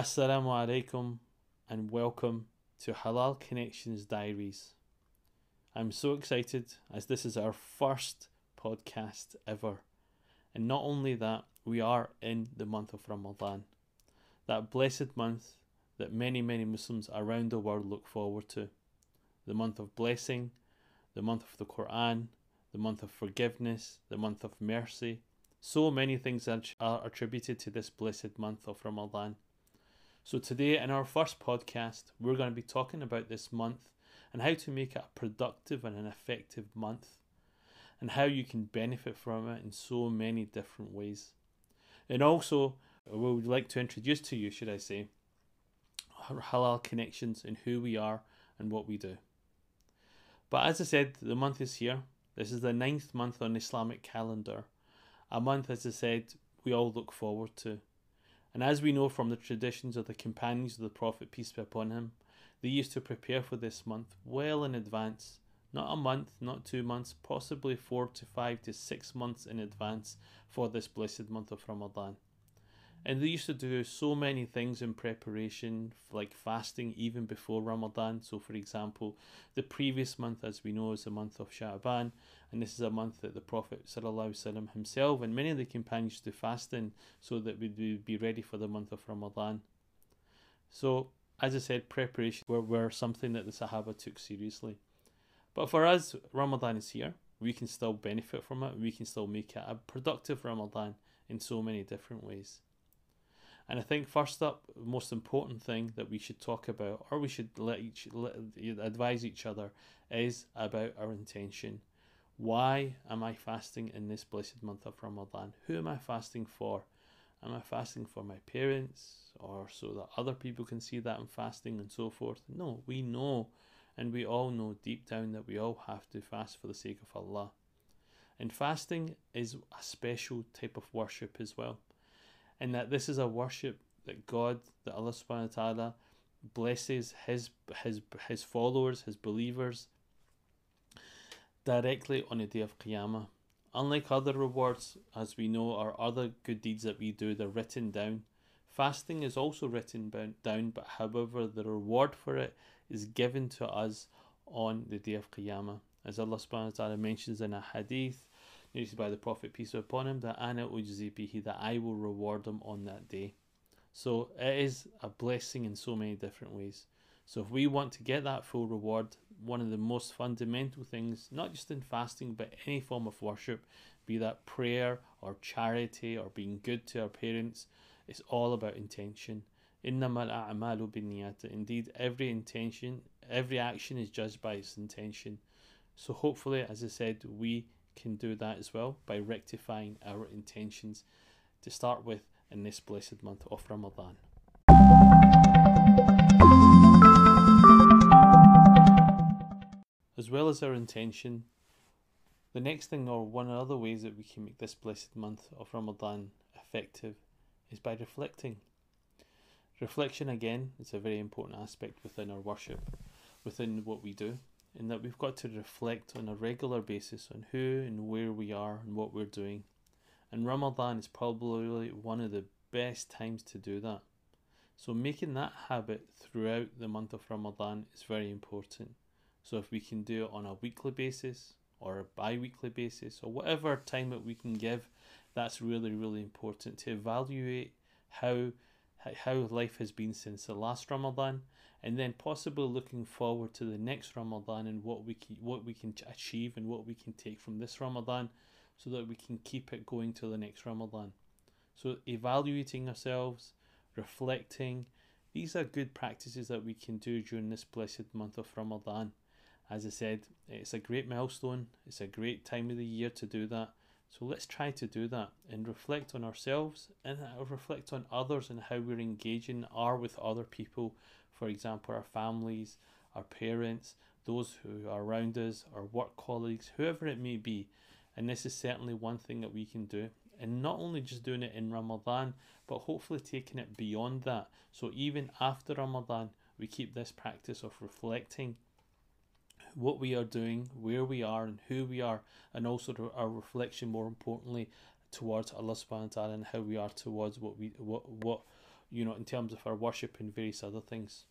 Assalamu alaikum and welcome to Halal Connections Diaries. I'm so excited as this is our first podcast ever. And not only that, we are in the month of Ramadan, that blessed month that many, many Muslims around the world look forward to. The month of blessing, the month of the Quran, the month of forgiveness, the month of mercy. So many things are attributed to this blessed month of Ramadan. So, today in our first podcast, we're going to be talking about this month and how to make it a productive and an effective month, and how you can benefit from it in so many different ways. And also, we would like to introduce to you, should I say, halal connections and who we are and what we do. But as I said, the month is here. This is the ninth month on Islamic calendar. A month, as I said, we all look forward to. And as we know from the traditions of the companions of the Prophet, peace be upon him, they used to prepare for this month well in advance. Not a month, not two months, possibly four to five to six months in advance for this blessed month of Ramadan. And they used to do so many things in preparation, like fasting even before Ramadan. So, for example, the previous month, as we know, is the month of Sha'ban, and this is a month that the Prophet ﷺ himself and many of the companions used to fast in so that we would be ready for the month of Ramadan. So, as I said, preparation were, were something that the Sahaba took seriously. But for us, Ramadan is here. We can still benefit from it. We can still make it a productive Ramadan in so many different ways. And I think first up, most important thing that we should talk about, or we should let each let, advise each other, is about our intention. Why am I fasting in this blessed month of Ramadan? Who am I fasting for? Am I fasting for my parents, or so that other people can see that I'm fasting and so forth? No, we know, and we all know deep down that we all have to fast for the sake of Allah. And fasting is a special type of worship as well and that this is a worship that God, that Allah subhanahu wa ta'ala blesses his his his followers, his believers directly on the day of Qiyamah. Unlike other rewards, as we know, or other good deeds that we do, they're written down. Fasting is also written down, but however, the reward for it is given to us on the day of Qiyamah. As Allah subhanahu wa ta'ala mentions in a hadith, narrated by the Prophet, peace be upon him, that Ana ujzi bihi, that I will reward him on that day. So it is a blessing in so many different ways. So if we want to get that full reward, one of the most fundamental things, not just in fasting, but any form of worship, be that prayer or charity or being good to our parents, it's all about intention. Indeed, every intention, every action is judged by its intention. So hopefully, as I said, we can do that as well by rectifying our intentions to start with in this blessed month of Ramadan. As well as our intention, the next thing, or one of the other ways that we can make this blessed month of Ramadan effective, is by reflecting. Reflection, again, is a very important aspect within our worship, within what we do in that we've got to reflect on a regular basis on who and where we are and what we're doing. And Ramadan is probably one of the best times to do that. So, making that habit throughout the month of Ramadan is very important. So, if we can do it on a weekly basis or a bi weekly basis or whatever time that we can give, that's really, really important to evaluate how how life has been since the last Ramadan and then possibly looking forward to the next Ramadan and what we can, what we can achieve and what we can take from this Ramadan so that we can keep it going to the next Ramadan. So evaluating ourselves, reflecting, these are good practices that we can do during this blessed month of Ramadan. As I said, it's a great milestone. It's a great time of the year to do that. So let's try to do that and reflect on ourselves and uh, reflect on others and how we're engaging are with other people for example, our families, our parents, those who are around us, our work colleagues, whoever it may be. And this is certainly one thing that we can do. And not only just doing it in Ramadan, but hopefully taking it beyond that. So even after Ramadan, we keep this practice of reflecting what we are doing, where we are, and who we are, and also our reflection, more importantly, towards Allah subhanahu wa ta'ala and how we are towards what we what what you know, in terms of our worship and various other things.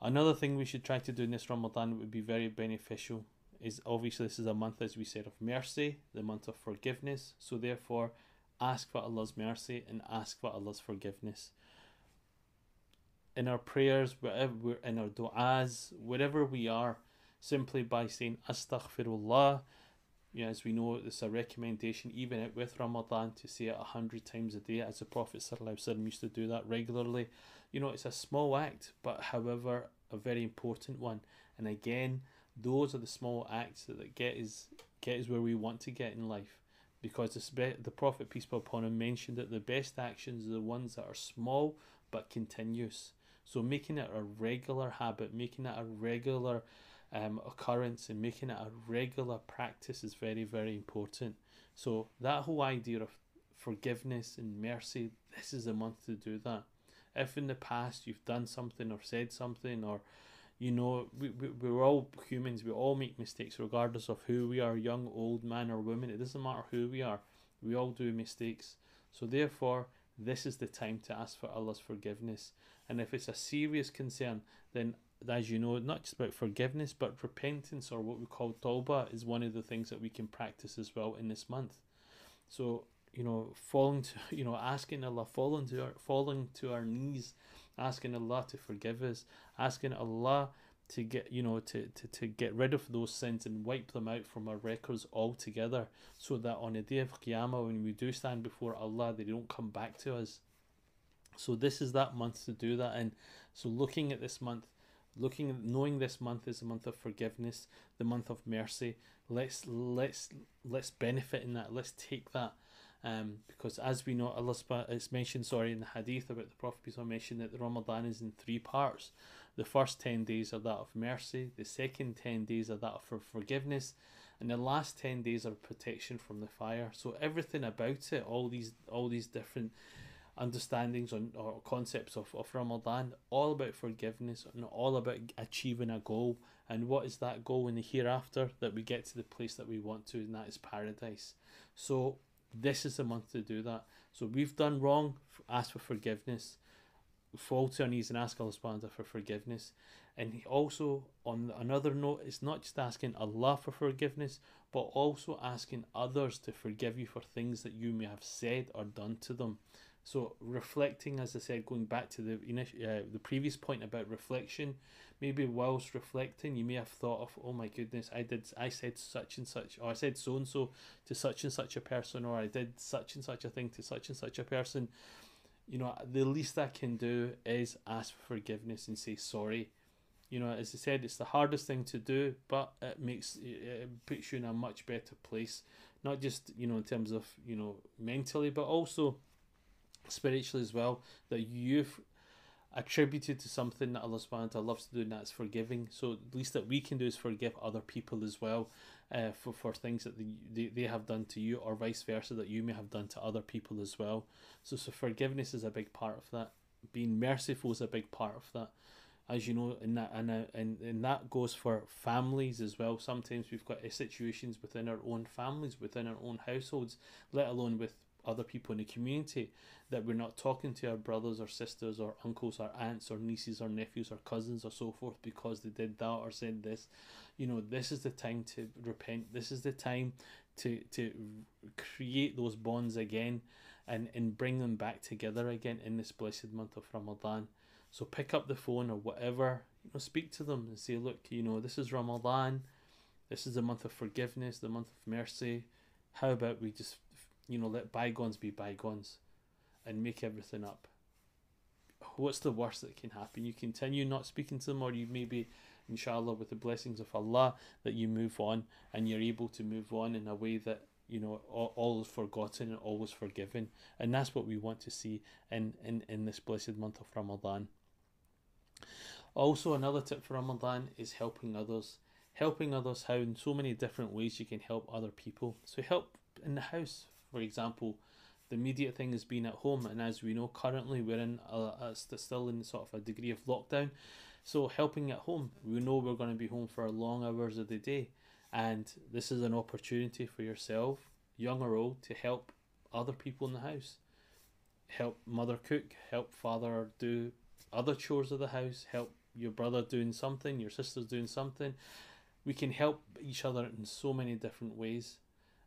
Another thing we should try to do in this Ramadan would be very beneficial is obviously this is a month, as we said, of mercy, the month of forgiveness. So therefore, ask for Allah's mercy and ask for Allah's forgiveness. In our prayers, wherever in our du'as, wherever we are, simply by saying Astaghfirullah, you know, as we know, it's a recommendation even with Ramadan to say it a hundred times a day, as the Prophet ﷺ used to do that regularly. You know, it's a small act, but however, a very important one. And again, those are the small acts that get us get us where we want to get in life. Because the, the Prophet, peace be upon him, mentioned that the best actions are the ones that are small but continuous. So making it a regular habit, making it a regular um, occurrence, and making it a regular practice is very, very important. So that whole idea of forgiveness and mercy, this is a month to do that. If in the past you've done something or said something or you know, we, we, we're all humans, we all make mistakes regardless of who we are, young, old, man, or woman. It doesn't matter who we are, we all do mistakes. So, therefore, this is the time to ask for Allah's forgiveness. And if it's a serious concern, then as you know, not just about forgiveness, but repentance or what we call tawbah is one of the things that we can practice as well in this month. So, you know, falling to, you know, asking Allah, falling to our, falling to our knees asking Allah to forgive us, asking Allah to get you know to, to, to get rid of those sins and wipe them out from our records altogether so that on the day of Qiyamah when we do stand before Allah they don't come back to us. So this is that month to do that and so looking at this month looking knowing this month is a month of forgiveness, the month of mercy, let's let's let's benefit in that. Let's take that um, because as we know, Allah it's mentioned, sorry, in the hadith about the Prophet Peace mentioned that the Ramadan is in three parts. The first 10 days are that of mercy, the second 10 days are that for forgiveness, and the last 10 days are protection from the fire. So everything about it, all these all these different understandings on or concepts of, of Ramadan, all about forgiveness and all about achieving a goal. And what is that goal in the hereafter? That we get to the place that we want to, and that is paradise. So this is the month to do that. So we've done wrong, ask for forgiveness. Fall to our knees and ask Allah subhanahu for forgiveness. And also, on another note, it's not just asking Allah for forgiveness, but also asking others to forgive you for things that you may have said or done to them. So reflecting, as I said, going back to the initial, uh, the previous point about reflection, maybe whilst reflecting, you may have thought of, oh my goodness, I did, I said such and such, or I said so and so to such and such a person, or I did such and such a thing to such and such a person. You know, the least I can do is ask for forgiveness and say sorry. You know, as I said, it's the hardest thing to do, but it makes it puts you in a much better place, not just you know in terms of you know mentally, but also spiritually as well that you've attributed to something that Allah subhanahu wa ta'ala loves to do and that's forgiving. So at least that we can do is forgive other people as well uh, for, for things that they, they have done to you or vice versa that you may have done to other people as well. So so forgiveness is a big part of that. Being merciful is a big part of that. As you know, and that and, and, and that goes for families as well. Sometimes we've got uh, situations within our own families, within our own households, let alone with other people in the community that we're not talking to our brothers or sisters or uncles or aunts or nieces or nephews or cousins or so forth because they did that or said this. You know this is the time to repent. This is the time to to create those bonds again and and bring them back together again in this blessed month of ramadan. So pick up the phone or whatever you know speak to them and say look you know this is ramadan. This is the month of forgiveness the month of mercy. How about we just you know, let bygones be bygones and make everything up. What's the worst that can happen? You continue not speaking to them, or you maybe, inshallah, with the blessings of Allah, that you move on and you're able to move on in a way that you know all, all is forgotten and always forgiven and that's what we want to see in, in in this blessed month of ramadan also another tip for ramadan is helping others helping others how in so many different ways you can help other people so help in the house for example, the immediate thing is being at home, and as we know, currently we're in a, a, still in sort of a degree of lockdown. So helping at home, we know we're going to be home for long hours of the day, and this is an opportunity for yourself, young or old, to help other people in the house. help mother cook, help father do other chores of the house, help your brother doing something, your sister's doing something. We can help each other in so many different ways,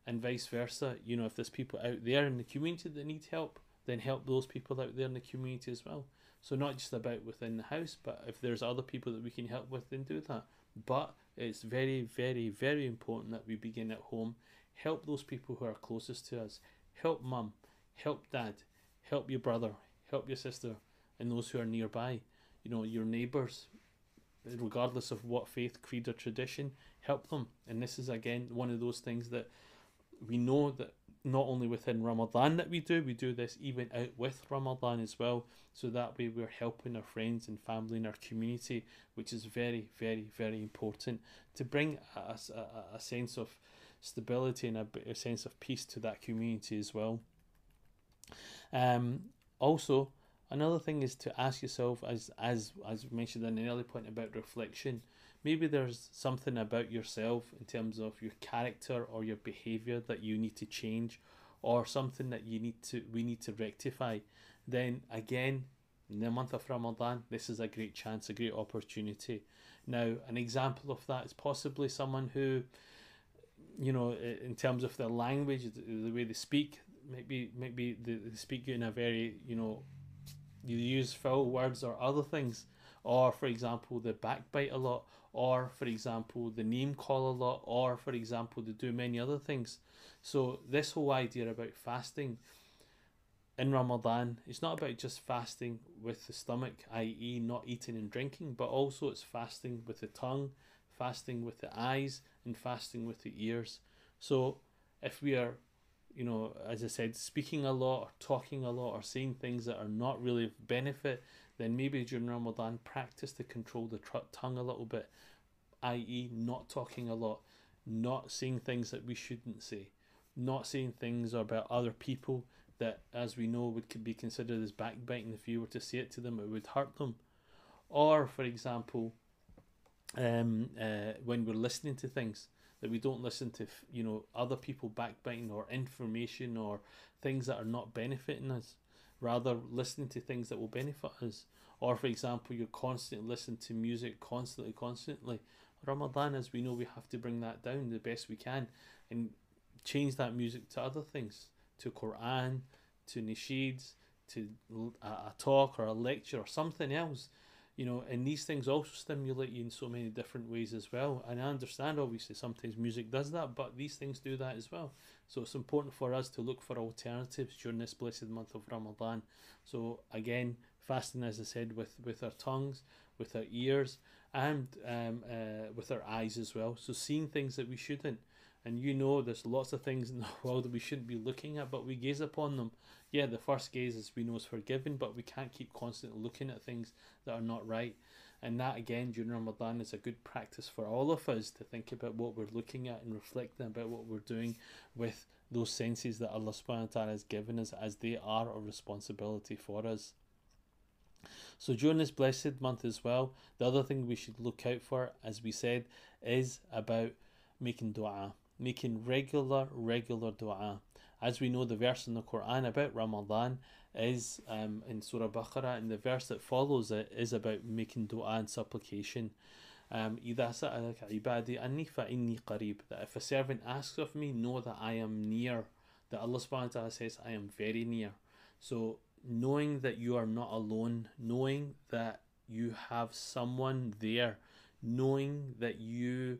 and vice versa. You know, if there's people out there in the community that need help, then help those people out there in the community as well. So not just about within the house, but if there's other people that we can help with, then do that. But it's very, very, very important that we begin at home. Help those people who are closest to us. Help mum. Help dad. Help your brother. Help your sister, and those who are nearby. You know your neighbours, regardless of what faith, creed, or tradition. Help them. And this is again one of those things that we know that not only within Ramadan that we do, we do this even out with Ramadan as well. So that way we're helping our friends and family in our community, which is very, very, very important to bring a, a, a sense of stability and a, a sense of peace to that community as well. Um, also, another thing is to ask yourself, as as as mentioned in an early point about reflection, maybe there's something about yourself in terms of your character or your behavior that you need to change or something that you need to we need to rectify then again in the month of ramadan this is a great chance a great opportunity. Now an example of that is possibly someone who you know in terms of their language the way they speak maybe maybe they speak in a very you know you use foul words or other things or for example the backbite a lot or for example the name call a lot or for example they do many other things. So this whole idea about fasting in ramadan it's not about just fasting with the stomach i.e not eating and drinking but also it's fasting with the tongue fasting with the eyes and fasting with the ears. So if we are you know as i said speaking a lot or talking a lot or saying things that are not really of benefit then maybe during Ramadan practice to control the tr- tongue a little bit, i.e., not talking a lot, not saying things that we shouldn't say, not saying things about other people that, as we know, would be considered as backbiting. If you were to say it to them, it would hurt them. Or, for example, um, uh, when we're listening to things, that we don't listen to you know other people backbiting or information or things that are not benefiting us rather listening to things that will benefit us. Or, for example, you're constantly listening to music constantly, constantly. Ramadan, as we know, we have to bring that down the best we can and change that music to other things, to Quran, to nasheeds, to a, a talk or a lecture or something else you know, and these things also stimulate you in so many different ways as well. And I understand, obviously, sometimes music does that, but these things do that as well. So it's important for us to look for alternatives during this blessed month of Ramadan. So again, fasting, as I said, with with our tongues, with our ears, and um, uh, with our eyes as well. So seeing things that we shouldn't. And you know, there's lots of things in the world that we shouldn't be looking at, but we gaze upon them. Yeah, the first gaze, as we know, is forgiven, but we can't keep constantly looking at things that are not right. And that, again, during Ramadan is a good practice for all of us to think about what we're looking at and reflecting about what we're doing with those senses that Allah subhanahu wa ta'ala has given us as they are a responsibility for us. So during this blessed month as well, the other thing we should look out for, as we said, is about making dua, making regular, regular dua. As we know, the verse in the Quran about Ramadan is um, in Surah Baqarah, and the verse that follows it is about making dua and supplication. Um, that if a servant asks of me, know that I am near. That Allah subhanahu wa ta'ala says, I am very near. So knowing that you are not alone, knowing that you have someone there, knowing that you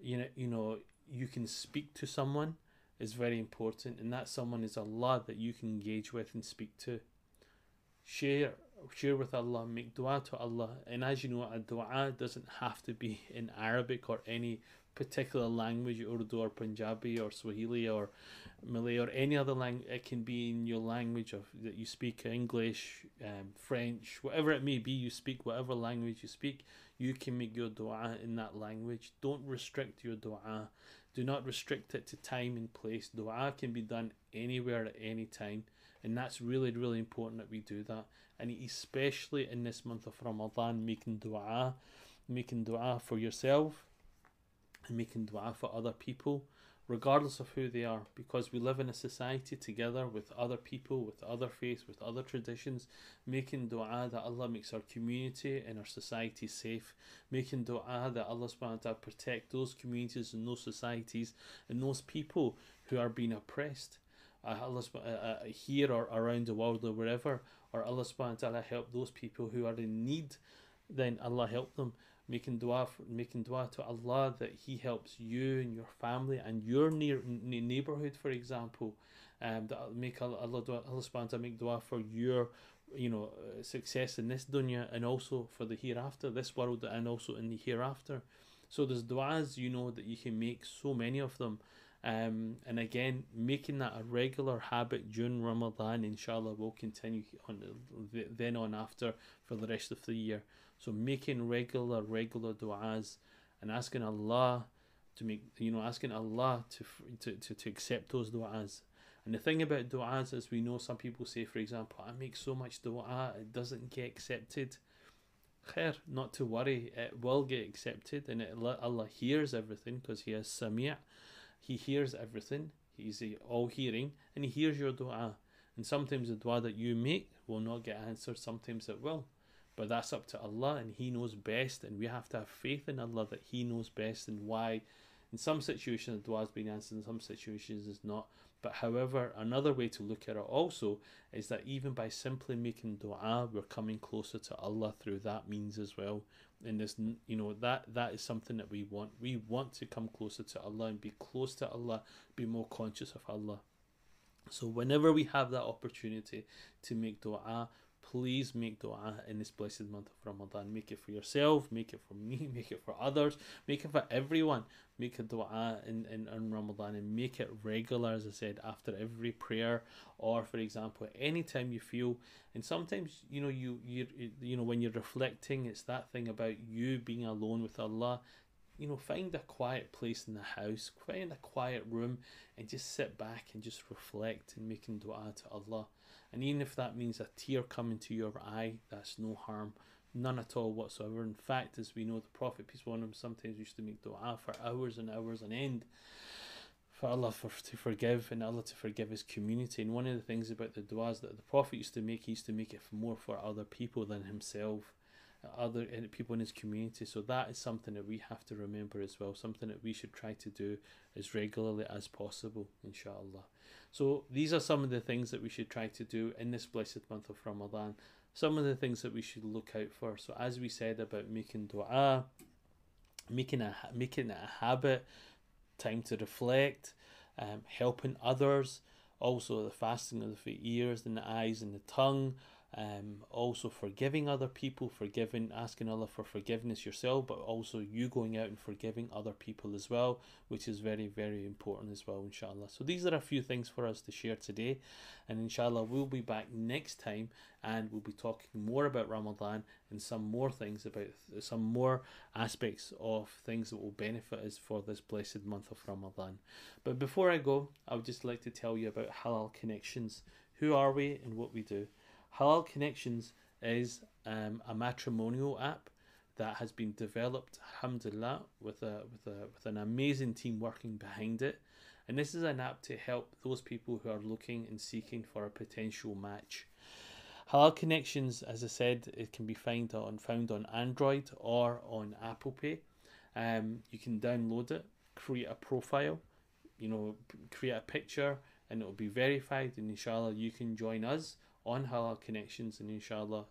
you know you know you can speak to someone is very important, and that someone is Allah that you can engage with and speak to. Share share with Allah, make dua to Allah, and as you know, a dua doesn't have to be in Arabic or any particular language, Urdu or Punjabi or Swahili or Malay or any other language. It can be in your language of that you speak, English, um, French, whatever it may be. You speak whatever language you speak. You can make your dua in that language. Don't restrict your dua do not restrict it to time and place. Dua can be done anywhere at any time, and that's really, really important that we do that. And especially in this month of Ramadan, making dua, making dua for yourself, and making dua for other people regardless of who they are, because we live in a society together with other people, with other faiths, with other traditions, making dua that Allah makes our community and our society safe, making dua that Allah subhanahu wa ta'ala protect those communities and those societies and those people who are being oppressed. Uh, Allah uh, uh, here or around the world or wherever, or Allah subhanahu wa ta'ala help those people who are in need, then Allah help them making dua for, making dua to Allah that He helps you and your family and your near neighborhood, for example. Um, that make Allah Allah, dua, Allah subhanahu make dua for your you know uh, success in this dunya and also for the hereafter, this world and also in the hereafter. So there's duas you know that you can make so many of them. Um, and again, making that a regular habit during Ramadan, inshallah, will continue on then on after for the rest of the year. So making regular, regular du'as and asking Allah to make, you know, asking Allah to, to, to, to accept those du'as. And the thing about du'as is we know some people say, for example, I make so much du'a, it doesn't get accepted. Khair, not to worry, it will get accepted and it, Allah hears everything because He is Sami'. He hears everything, He's all hearing, and He hears your du'a. And sometimes the dua that you make will not get answered, sometimes it will. But that's up to Allah and He knows best, and we have to have faith in Allah that He knows best and why. In some situations, the dua has been answered, in some situations, it's not. But however, another way to look at it also is that even by simply making dua, we're coming closer to Allah through that means as well. And this, you know, that that is something that we want. We want to come closer to Allah and be close to Allah, be more conscious of Allah. So whenever we have that opportunity to make dua, please make dua in this blessed month of Ramadan. Make it for yourself, make it for me, make it for others, make it for everyone. Make a dua in, in, in Ramadan and make it regular, as I said, after every prayer, or for example, anytime you feel. And sometimes, you know, you you you know when you're reflecting, it's that thing about you being alone with Allah you know, find a quiet place in the house, find a quiet room, and just sit back and just reflect and making dua to Allah. And even if that means a tear coming to your eye, that's no harm, none at all whatsoever. In fact, as we know, the Prophet, peace be upon him, sometimes used to make dua for hours and hours on end for Allah for, to forgive and Allah to forgive his community. And one of the things about the duas that the Prophet used to make, he used to make it more for other people than himself other people in his community. So that is something that we have to remember as well. Something that we should try to do as regularly as possible, inshallah. So these are some of the things that we should try to do in this blessed month of Ramadan. Some of the things that we should look out for. So as we said about making du'a, making a making a habit, time to reflect, um, helping others, also the fasting of the ears and the eyes and the tongue um, also forgiving other people, forgiving, asking Allah for forgiveness yourself, but also you going out and forgiving other people as well, which is very, very important as well, inshallah. So these are a few things for us to share today, and inshallah, we'll be back next time and we'll be talking more about Ramadan and some more things about some more aspects of things that will benefit us for this blessed month of Ramadan. But before I go, I would just like to tell you about Halal Connections. Who are we and what we do? Halal Connections is um, a matrimonial app that has been developed, alhamdulillah, with a with a with an amazing team working behind it. And this is an app to help those people who are looking and seeking for a potential match. Halal Connections, as I said, it can be found on found on Android or on Apple Pay. Um, you can download it, create a profile, you know, create a picture, and it will be verified. And inshallah, you can join us on Halal Connections and inshallah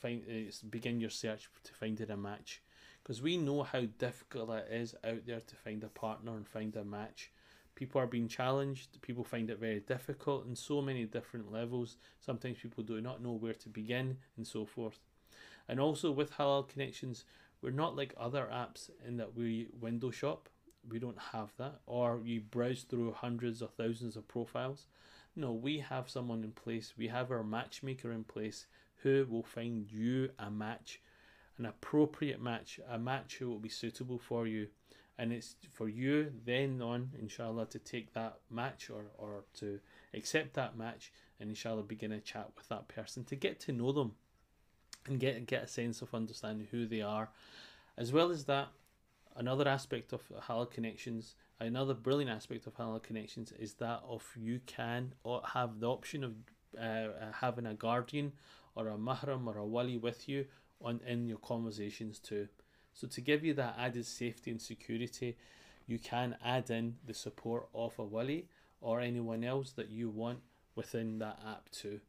find, uh, begin your search to find a match because we know how difficult it is out there to find a partner and find a match. People are being challenged, people find it very difficult in so many different levels. Sometimes people do not know where to begin and so forth. And also with Halal Connections, we're not like other apps in that we window shop. We don't have that. Or you browse through hundreds or thousands of profiles. No, we have someone in place. We have our matchmaker in place who will find you a match, an appropriate match, a match who will be suitable for you. And it's for you then on, inshallah, to take that match or, or to accept that match and inshallah begin a chat with that person to get to know them and get get a sense of understanding who they are. As well as that, another aspect of halal connections another brilliant aspect of halal connections is that of you can have the option of uh, having a guardian or a mahram or a wali with you on in your conversations too. So to give you that added safety and security, you can add in the support of a wali or anyone else that you want within that app too.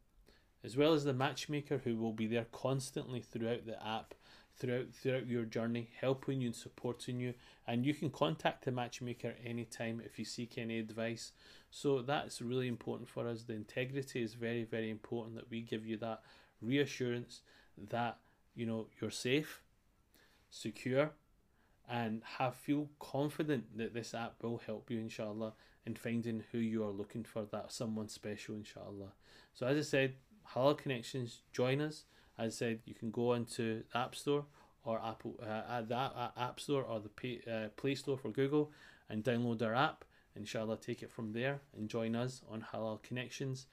As well as the matchmaker who will be there constantly throughout the app, throughout throughout your journey, helping you and supporting you. And you can contact the matchmaker anytime if you seek any advice. So that's really important for us. The integrity is very, very important that we give you that reassurance that you know you're safe, secure, and have feel confident that this app will help you inshallah in finding who you are looking for that someone special inshallah so as i said halal connections join us as i said you can go into the app store or apple uh, the app store or the uh, play store for google and download our app. Inshallah take it from there and join us on halal connections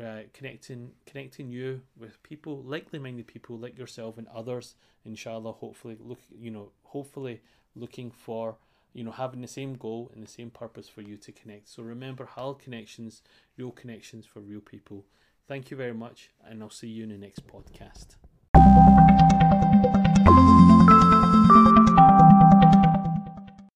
uh, connecting connecting you with people likely minded people like yourself and others. Inshallah hopefully look you know hopefully looking for you know having the same goal and the same purpose for you to connect. So remember halal connections real connections for real people thank you very much and i'll see you in the next podcast